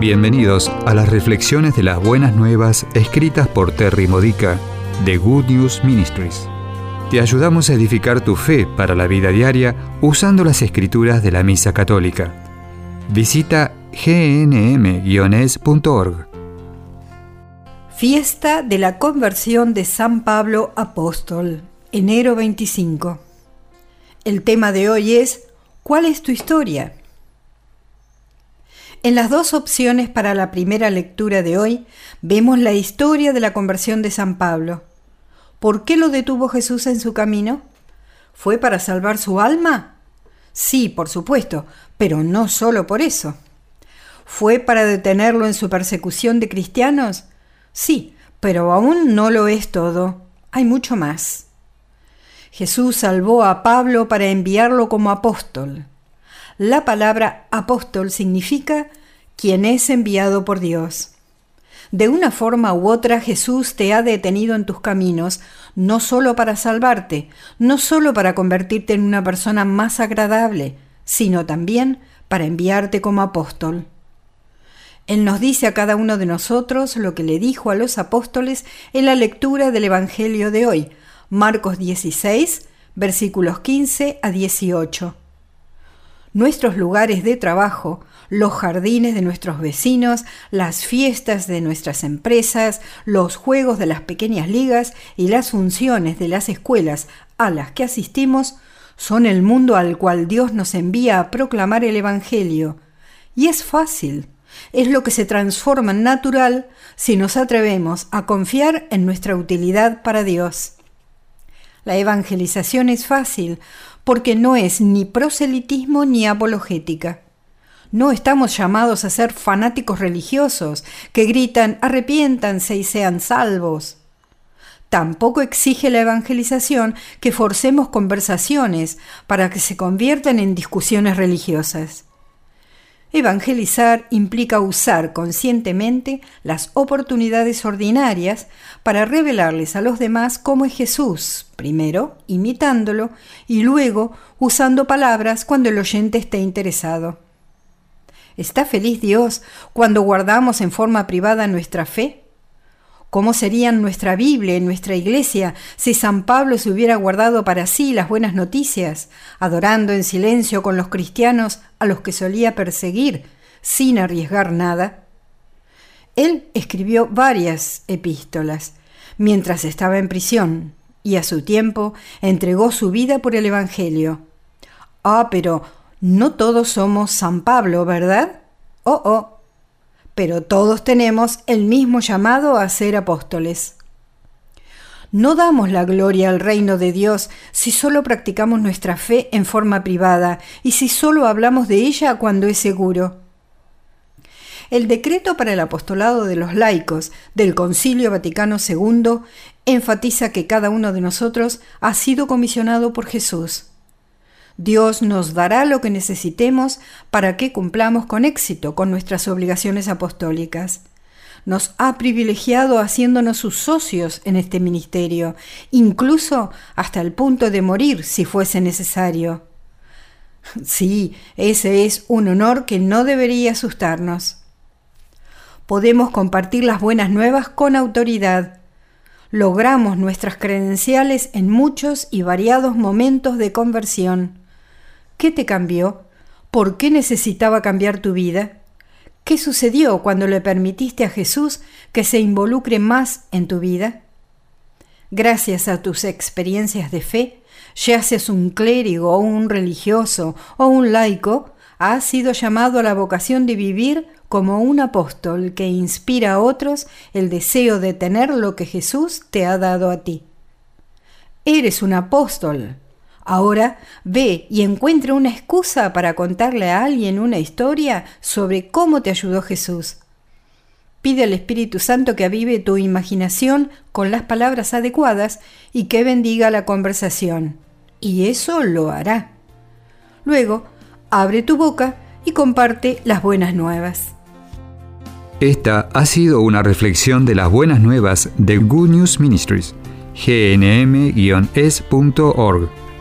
Bienvenidos a las reflexiones de las buenas nuevas escritas por Terry Modica de Good News Ministries. Te ayudamos a edificar tu fe para la vida diaria usando las escrituras de la Misa Católica. Visita gnm-es.org. Fiesta de la conversión de San Pablo Apóstol, enero 25. El tema de hoy es ¿Cuál es tu historia? En las dos opciones para la primera lectura de hoy vemos la historia de la conversión de San Pablo. ¿Por qué lo detuvo Jesús en su camino? ¿Fue para salvar su alma? Sí, por supuesto, pero no solo por eso. ¿Fue para detenerlo en su persecución de cristianos? Sí, pero aún no lo es todo. Hay mucho más. Jesús salvó a Pablo para enviarlo como apóstol. La palabra apóstol significa quien es enviado por Dios. De una forma u otra Jesús te ha detenido en tus caminos, no solo para salvarte, no solo para convertirte en una persona más agradable, sino también para enviarte como apóstol. Él nos dice a cada uno de nosotros lo que le dijo a los apóstoles en la lectura del Evangelio de hoy, Marcos 16, versículos 15 a 18 nuestros lugares de trabajo, los jardines de nuestros vecinos, las fiestas de nuestras empresas, los juegos de las pequeñas ligas y las funciones de las escuelas a las que asistimos son el mundo al cual Dios nos envía a proclamar el Evangelio. Y es fácil, es lo que se transforma en natural si nos atrevemos a confiar en nuestra utilidad para Dios. La evangelización es fácil porque no es ni proselitismo ni apologética. No estamos llamados a ser fanáticos religiosos que gritan arrepiéntanse y sean salvos. Tampoco exige la evangelización que forcemos conversaciones para que se conviertan en discusiones religiosas. Evangelizar implica usar conscientemente las oportunidades ordinarias para revelarles a los demás cómo es Jesús, primero imitándolo y luego usando palabras cuando el oyente esté interesado. ¿Está feliz Dios cuando guardamos en forma privada nuestra fe? ¿Cómo serían nuestra Biblia y nuestra iglesia si San Pablo se hubiera guardado para sí las buenas noticias, adorando en silencio con los cristianos a los que solía perseguir, sin arriesgar nada? Él escribió varias epístolas mientras estaba en prisión y a su tiempo entregó su vida por el Evangelio. Ah, pero no todos somos San Pablo, ¿verdad? Oh, oh pero todos tenemos el mismo llamado a ser apóstoles. No damos la gloria al reino de Dios si solo practicamos nuestra fe en forma privada y si solo hablamos de ella cuando es seguro. El decreto para el apostolado de los laicos del Concilio Vaticano II enfatiza que cada uno de nosotros ha sido comisionado por Jesús. Dios nos dará lo que necesitemos para que cumplamos con éxito con nuestras obligaciones apostólicas. Nos ha privilegiado haciéndonos sus socios en este ministerio, incluso hasta el punto de morir si fuese necesario. Sí, ese es un honor que no debería asustarnos. Podemos compartir las buenas nuevas con autoridad. Logramos nuestras credenciales en muchos y variados momentos de conversión. ¿Qué te cambió? ¿Por qué necesitaba cambiar tu vida? ¿Qué sucedió cuando le permitiste a Jesús que se involucre más en tu vida? Gracias a tus experiencias de fe, ya seas un clérigo o un religioso o un laico, has sido llamado a la vocación de vivir como un apóstol que inspira a otros el deseo de tener lo que Jesús te ha dado a ti. Eres un apóstol, Ahora ve y encuentra una excusa para contarle a alguien una historia sobre cómo te ayudó Jesús. Pide al Espíritu Santo que avive tu imaginación con las palabras adecuadas y que bendiga la conversación. Y eso lo hará. Luego, abre tu boca y comparte las buenas nuevas. Esta ha sido una reflexión de las buenas nuevas de Good News Ministries, gnm-es.org.